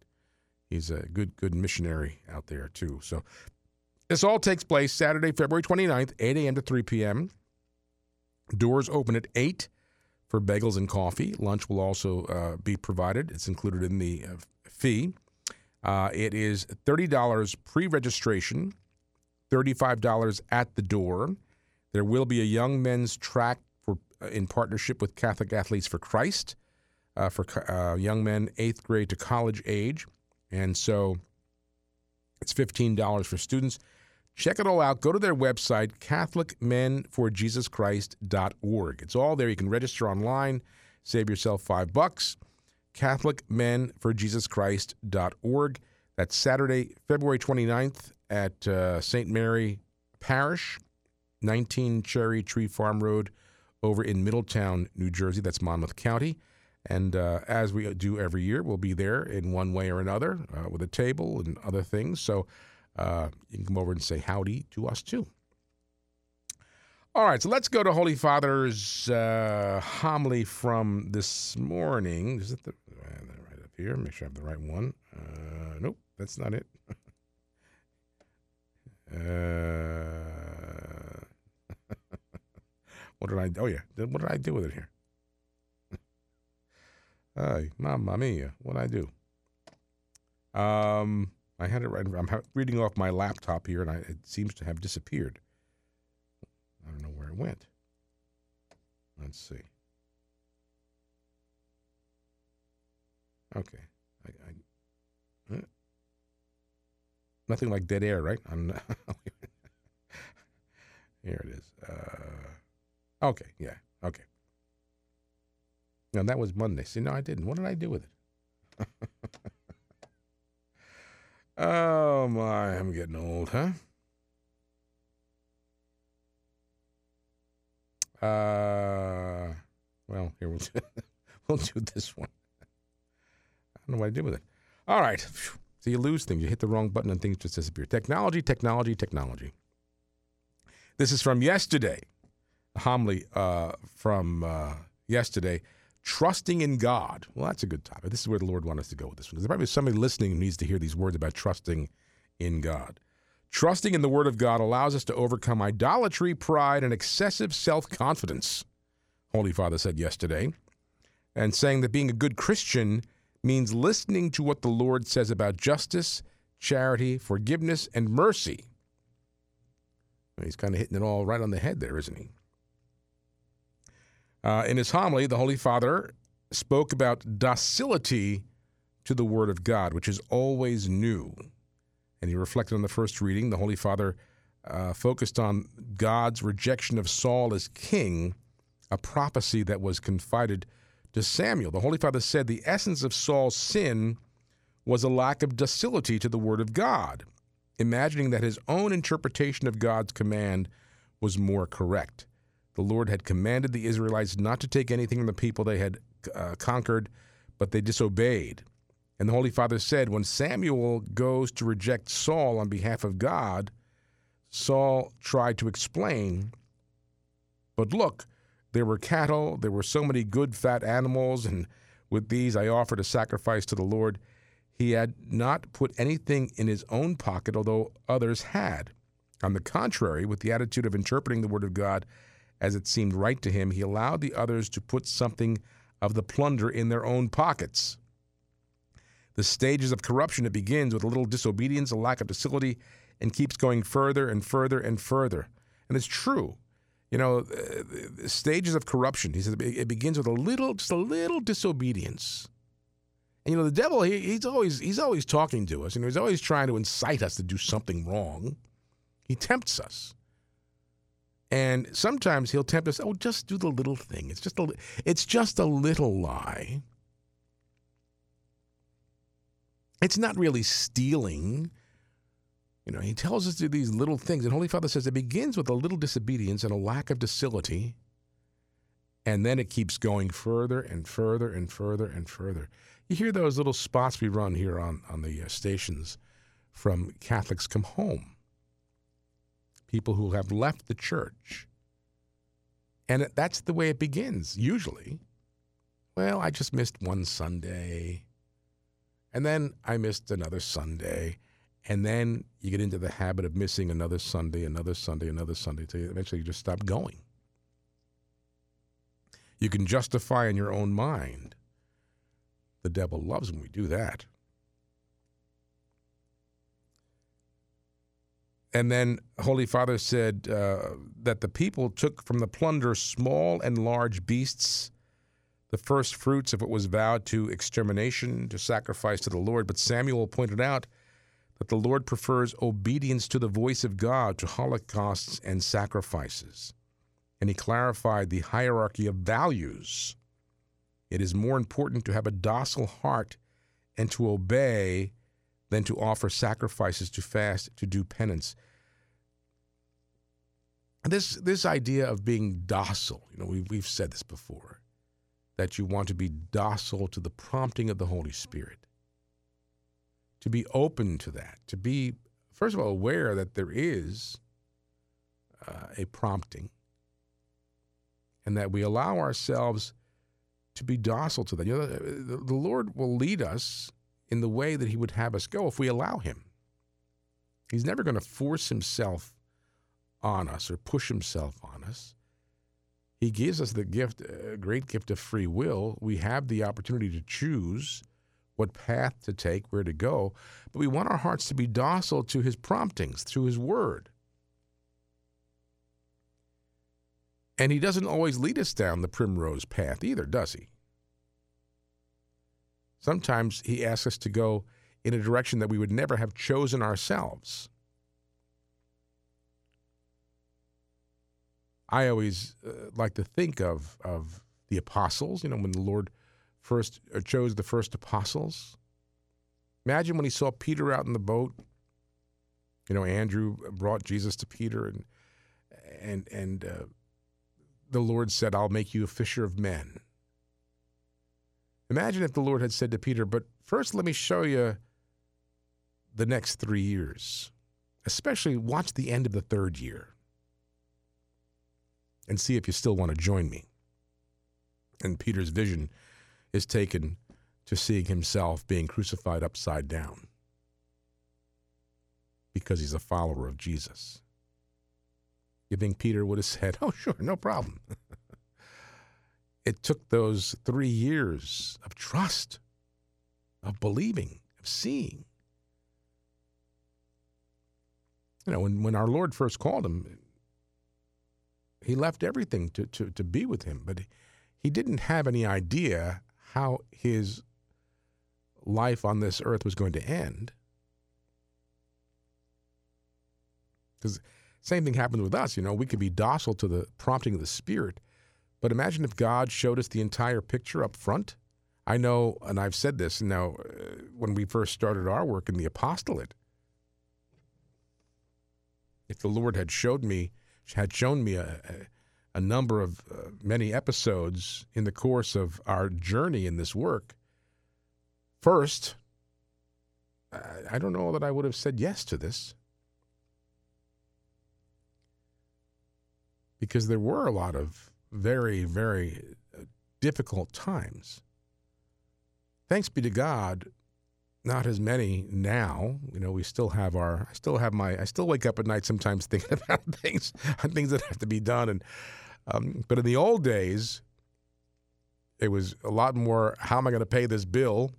Speaker 2: He's a good, good missionary out there, too. So this all takes place Saturday, February 29th, 8 a.m. to 3 p.m. Doors open at 8 for bagels and coffee. Lunch will also uh, be provided, it's included in the uh, fee. Uh, it is $30 pre registration, $35 at the door. There will be a young men's track in partnership with Catholic Athletes for Christ uh, for uh, young men eighth grade to college age. And so it's $15 for students. Check it all out. Go to their website, CatholicMenForJesusChrist.org. It's all there. You can register online, save yourself five bucks. CatholicMenForJesusChrist.org. That's Saturday, February 29th at uh, St. Mary Parish, 19 Cherry Tree Farm Road over in Middletown, New Jersey. That's Monmouth County. And uh, as we do every year, we'll be there in one way or another uh, with a table and other things. So uh, you can come over and say howdy to us too. All right, so let's go to Holy Father's uh, homily from this morning. Is it the uh, right up here? Make sure I have the right one. Uh, nope, that's not it. what did I? Oh yeah, what did I do with it here? Ay, mamma mia, what did I do? Um, I had it right. I'm reading off my laptop here, and I, it seems to have disappeared. I don't know where it went. Let's see. Okay. I, I, nothing like dead air, right? I'm here it is. Uh, okay. Yeah. Okay. No, that was Monday. See, no, I didn't. What did I do with it? Oh my, I'm getting old, huh? Uh, well, here we'll do, we'll do this one. I don't know what I did with it. All right. So you lose things. You hit the wrong button and things just disappear. Technology, technology, technology. This is from yesterday. Homily uh, from uh, yesterday. Trusting in God. Well, that's a good topic. This is where the Lord wants us to go with this one. There's probably somebody listening who needs to hear these words about trusting in God. Trusting in the Word of God allows us to overcome idolatry, pride, and excessive self confidence, Holy Father said yesterday, and saying that being a good Christian means listening to what the Lord says about justice, charity, forgiveness, and mercy. He's kind of hitting it all right on the head there, isn't he? Uh, in his homily, the Holy Father spoke about docility to the Word of God, which is always new. And he reflected on the first reading. The Holy Father uh, focused on God's rejection of Saul as king, a prophecy that was confided to Samuel. The Holy Father said the essence of Saul's sin was a lack of docility to the Word of God, imagining that his own interpretation of God's command was more correct. The Lord had commanded the Israelites not to take anything from the people they had uh, conquered, but they disobeyed. And the Holy Father said, when Samuel goes to reject Saul on behalf of God, Saul tried to explain, but look, there were cattle, there were so many good fat animals, and with these I offered a sacrifice to the Lord. He had not put anything in his own pocket, although others had. On the contrary, with the attitude of interpreting the Word of God as it seemed right to him, he allowed the others to put something of the plunder in their own pockets. The stages of corruption, it begins with a little disobedience, a lack of docility, and keeps going further and further and further. And it's true. You know, uh, stages of corruption, he says it begins with a little, just a little disobedience. And you know, the devil, he, he's always he's always talking to us, and he's always trying to incite us to do something wrong. He tempts us. And sometimes he'll tempt us, oh, just do the little thing. It's just a, it's just a little lie. It's not really stealing. You know, he tells us to do these little things. And Holy Father says it begins with a little disobedience and a lack of docility. And then it keeps going further and further and further and further. You hear those little spots we run here on, on the uh, stations from Catholics Come Home, people who have left the church. And that's the way it begins, usually. Well, I just missed one Sunday. And then I missed another Sunday. And then you get into the habit of missing another Sunday, another Sunday, another Sunday, until eventually you just stop going. You can justify in your own mind. The devil loves when we do that. And then Holy Father said uh, that the people took from the plunder small and large beasts, the first fruits of what was vowed to extermination, to sacrifice to the Lord. But Samuel pointed out that the Lord prefers obedience to the voice of God to holocausts and sacrifices. And he clarified the hierarchy of values. It is more important to have a docile heart and to obey than to offer sacrifices, to fast, to do penance. This this idea of being docile, you know, we've, we've said this before, that you want to be docile to the prompting of the Holy Spirit, to be open to that, to be first of all aware that there is uh, a prompting, and that we allow ourselves to be docile to that. You know, the, the Lord will lead us in the way that He would have us go if we allow Him. He's never going to force Himself on us or push Himself on us. He gives us the gift, a great gift of free will. We have the opportunity to choose what path to take, where to go, but we want our hearts to be docile to His promptings through His Word. And He doesn't always lead us down the primrose path either, does He? Sometimes he asks us to go in a direction that we would never have chosen ourselves. I always uh, like to think of, of the apostles, you know, when the Lord first uh, chose the first apostles. Imagine when he saw Peter out in the boat. You know, Andrew brought Jesus to Peter, and and and uh, the Lord said, "I'll make you a fisher of men." Imagine if the Lord had said to Peter, "But first, let me show you the next three years. Especially watch the end of the third year, and see if you still want to join me." And Peter's vision is taken to seeing himself being crucified upside down because he's a follower of Jesus. You think Peter would have said, Oh, sure, no problem. it took those three years of trust, of believing, of seeing. You know, when, when our Lord first called him, he left everything to, to, to be with him, but he didn't have any idea how his life on this earth was going to end. Because same thing happens with us. You know, we could be docile to the prompting of the Spirit, but imagine if God showed us the entire picture up front. I know, and I've said this now, uh, when we first started our work in the apostolate, if the Lord had showed me, had shown me a, a, number of uh, many episodes in the course of our journey in this work, first, I don't know that I would have said yes to this. because there were a lot of very, very uh, difficult times. Thanks be to God, not as many now. You know, we still have our. I still have my. I still wake up at night sometimes thinking about things, things that have to be done. And um, but in the old days, it was a lot more. How am I going to pay this bill?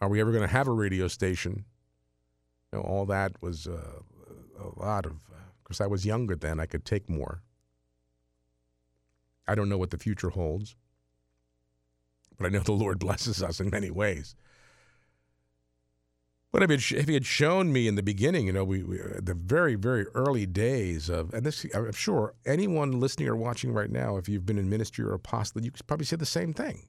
Speaker 2: Are we ever going to have a radio station? You know, all that was uh, a lot of course, I was younger then. I could take more. I don't know what the future holds, but I know the Lord blesses us in many ways. But if, he had shown me in the beginning, you know, we, we, uh, the very, very early days of, and this, I'm sure anyone listening or watching right now, if you've been in ministry or apostle, you could probably say the same thing.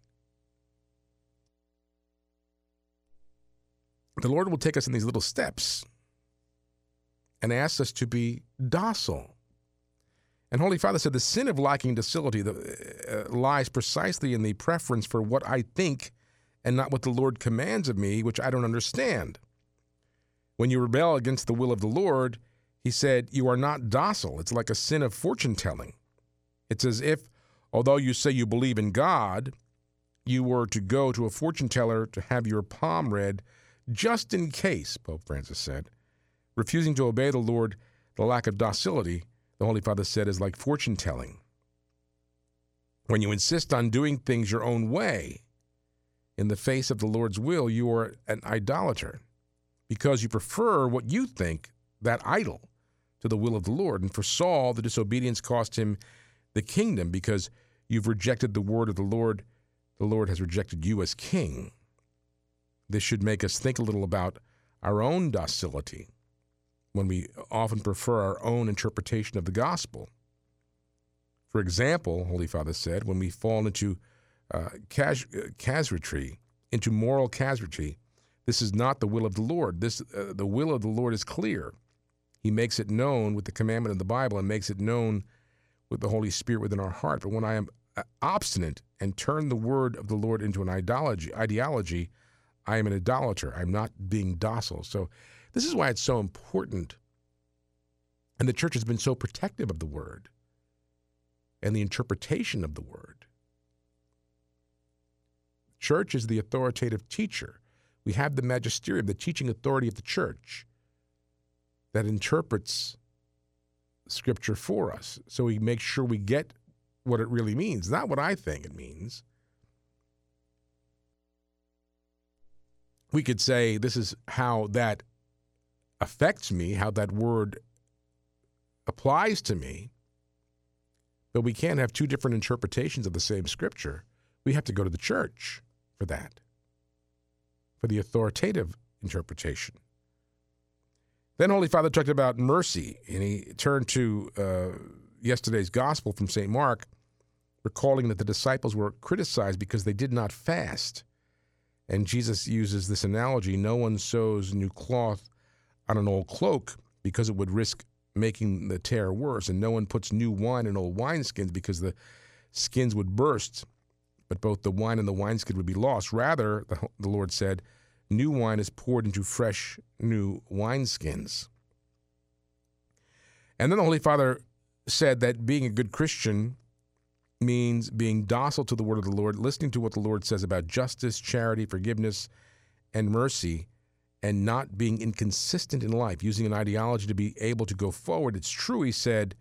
Speaker 2: The Lord will take us in these little steps and asks us to be docile. And Holy Father said the sin of lacking docility uh, lies precisely in the preference for what I think and not what the Lord commands of me, which I don't understand. When you rebel against the will of the Lord, he said, you are not docile. It's like a sin of fortune telling. It's as if, although you say you believe in God, you were to go to a fortune teller to have your palm read just in case, Pope Francis said. Refusing to obey the Lord, the lack of docility, the Holy Father said, is like fortune telling. When you insist on doing things your own way in the face of the Lord's will, you are an idolater because you prefer what you think, that idol, to the will of the Lord. And for Saul, the disobedience cost him the kingdom because you've rejected the word of the Lord. The Lord has rejected you as king. This should make us think a little about our own docility when we often prefer our own interpretation of the gospel. For example, Holy Father said, when we fall into uh, cas- uh, casuistry, into moral casuistry, this is not the will of the Lord. This, uh, the will of the Lord is clear. He makes it known with the commandment of the Bible and makes it known with the Holy Spirit within our heart. But when I am uh, obstinate and turn the word of the Lord into an ideology, ideology, I am an idolater. I'm not being docile. So this is why it's so important. And the church has been so protective of the word and the interpretation of the word. Church is the authoritative teacher. We have the magisterium, the teaching authority of the church that interprets scripture for us. So we make sure we get what it really means, not what I think it means. We could say this is how that affects me, how that word applies to me. But we can't have two different interpretations of the same scripture. We have to go to the church for that, for the authoritative interpretation. Then Holy Father talked about mercy, and he turned to uh, yesterday's gospel from St. Mark, recalling that the disciples were criticized because they did not fast. And Jesus uses this analogy no one sews new cloth on an old cloak because it would risk making the tear worse, and no one puts new wine in old wineskins because the skins would burst, but both the wine and the wineskin would be lost. Rather, the, the Lord said, new wine is poured into fresh new wineskins. And then the Holy Father said that being a good Christian means being docile to the word of the Lord, listening to what the Lord says about justice, charity, forgiveness, and mercy, and not being inconsistent in life, using an ideology to be able to go forward. It's true, he said,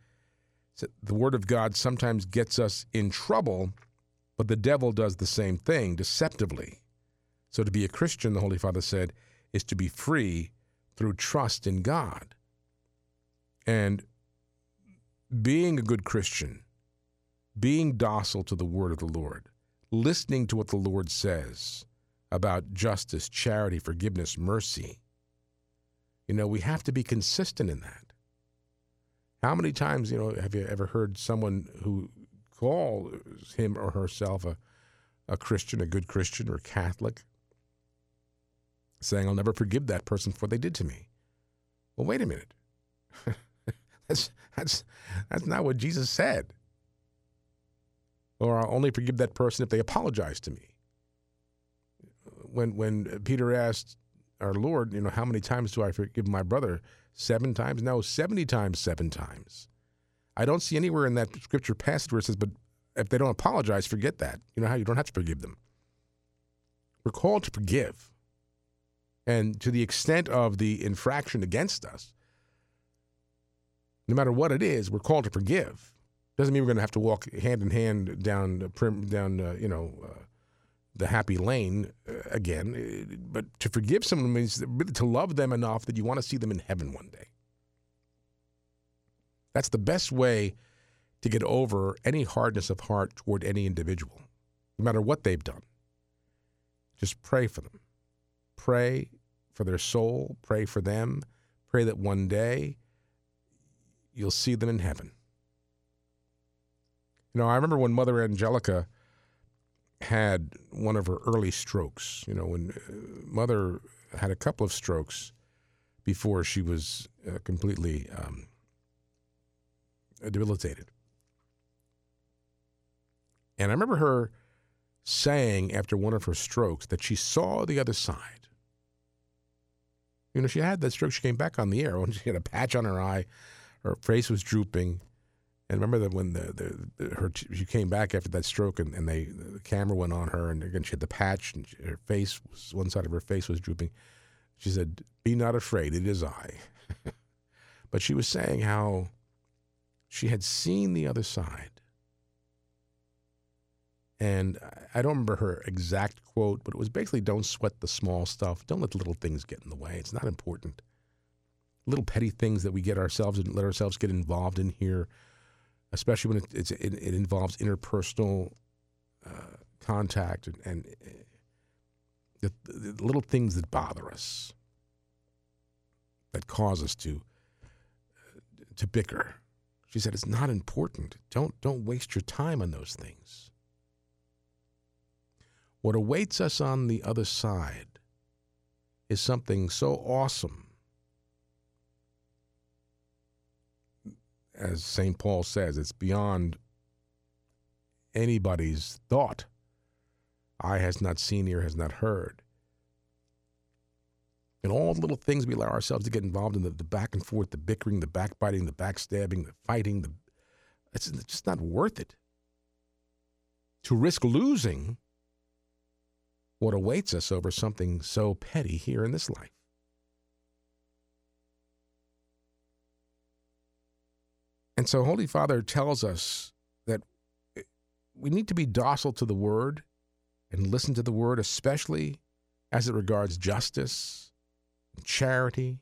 Speaker 2: the word of God sometimes gets us in trouble, but the devil does the same thing deceptively. So to be a Christian, the Holy Father said, is to be free through trust in God. And being a good Christian, being docile to the word of the Lord, listening to what the Lord says about justice, charity, forgiveness, mercy. You know, we have to be consistent in that. How many times, you know, have you ever heard someone who calls him or herself a, a Christian, a good Christian or Catholic, saying, I'll never forgive that person for what they did to me? Well, wait a minute. that's, that's, that's not what Jesus said or I'll only forgive that person if they apologize to me. When when Peter asked our Lord, you know, how many times do I forgive my brother? Seven times? No, 70 times, seven times. I don't see anywhere in that scripture passage where it says, but if they don't apologize, forget that. You know how you don't have to forgive them. We're called to forgive. And to the extent of the infraction against us, no matter what it is, we're called to forgive. Doesn't mean we're going to have to walk hand in hand down down uh, you know uh, the happy lane uh, again. But to forgive someone means really to love them enough that you want to see them in heaven one day. That's the best way to get over any hardness of heart toward any individual, no matter what they've done. Just pray for them. Pray for their soul. Pray for them. Pray that one day you'll see them in heaven. You know, I remember when Mother Angelica had one of her early strokes. You know, when uh, Mother had a couple of strokes before she was uh, completely um, debilitated. And I remember her saying after one of her strokes that she saw the other side. You know, she had that stroke. She came back on the air she had a patch on her eye. Her face was drooping. And remember that when the, the, her she came back after that stroke and, and they the camera went on her and again she had the patch and she, her face was one side of her face was drooping. She said, "Be not afraid, it is I." but she was saying how she had seen the other side. And I don't remember her exact quote, but it was basically don't sweat the small stuff. Don't let the little things get in the way. It's not important. Little petty things that we get ourselves and let ourselves get involved in here especially when it, it, it involves interpersonal uh, contact and, and uh, the, the, little things that bother us, that cause us to uh, to bicker. She said, "It's not important. Don't don't waste your time on those things." What awaits us on the other side is something so awesome as St. Paul says, it's beyond anybody's thought. Eye has not seen, ear has not heard. And all the little things we allow ourselves to get involved in the, the back and forth, the bickering, the backbiting, the backstabbing, the fighting, the, it's, it's just not worth it. To risk losing what awaits us over something so petty here in this life. And so, Holy Father tells us that eh, we need to be docile to the word and listen to the word, especially as it regards justice, and charity,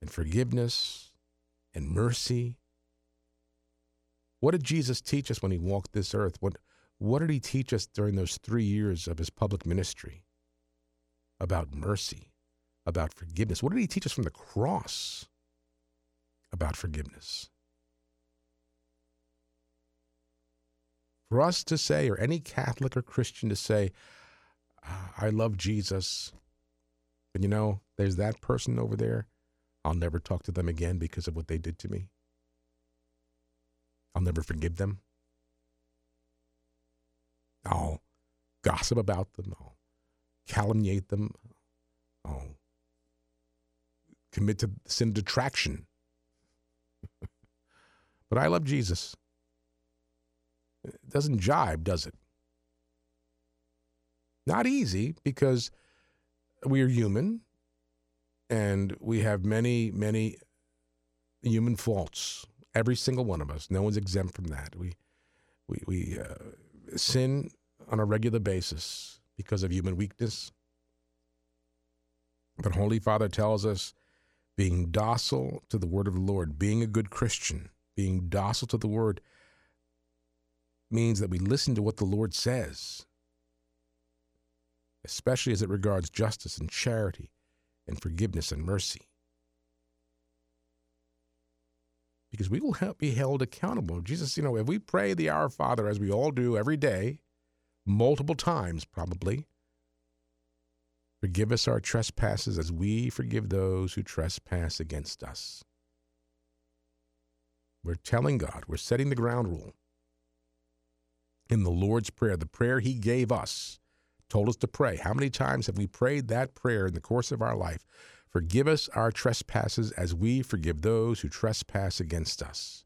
Speaker 2: and forgiveness, and mercy. What did Jesus teach us when he walked this earth? What, what did he teach us during those three years of his public ministry? About mercy, about forgiveness. What did he teach us from the cross about forgiveness? For us to say, or any Catholic or Christian to say, "Ah, I love Jesus. But you know, there's that person over there. I'll never talk to them again because of what they did to me. I'll never forgive them. I'll gossip about them. I'll calumniate them. I'll commit to sin detraction. but I love Jesus. It doesn't jibe, does it? Not easy because we are human and we have many, many human faults. Every single one of us. No one's exempt from that. We, we, we uh, sin on a regular basis because of human weakness. But Holy Father tells us being docile to the word of the Lord, being a good Christian, being docile to the word means that we listen to what the Lord says, especially as it regards justice and charity and forgiveness and mercy. Because we will be held accountable. Jesus, you know, if we pray the Our Father, as we all do every day, multiple times probably, forgive us our trespasses as we forgive those who trespass against us. We're telling God, we're setting the ground rule. In the Lord's Prayer, the prayer He gave us, told us to pray. How many times have we prayed that prayer in the course of our life? Forgive us our trespasses as we forgive those who trespass against us.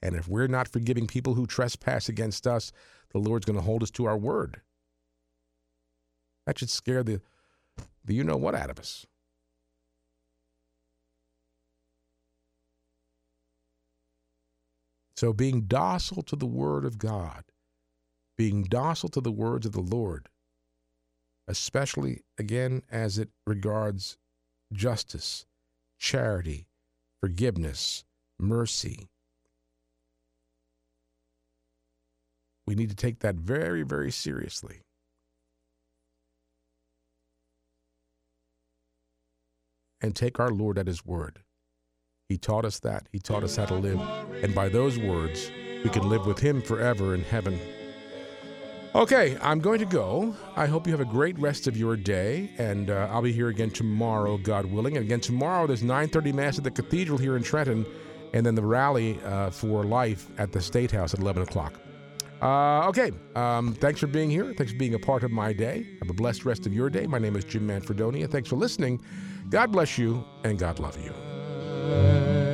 Speaker 2: And if we're not forgiving people who trespass against us, the Lord's going to hold us to our word. That should scare the, the you know what out of us. So, being docile to the word of God, being docile to the words of the Lord, especially again as it regards justice, charity, forgiveness, mercy. We need to take that very, very seriously. And take our Lord at His word. He taught us that. He taught us how to live. And by those words, we can live with Him forever in heaven. Okay, I'm going to go. I hope you have a great rest of your day, and uh, I'll be here again tomorrow, God willing. And again tomorrow, there's 9:30 mass at the cathedral here in Trenton, and then the rally uh, for life at the State House at 11 o'clock. Uh, okay, um, thanks for being here. Thanks for being a part of my day. Have a blessed rest of your day. My name is Jim Manfredonia. Thanks for listening. God bless you, and God love you.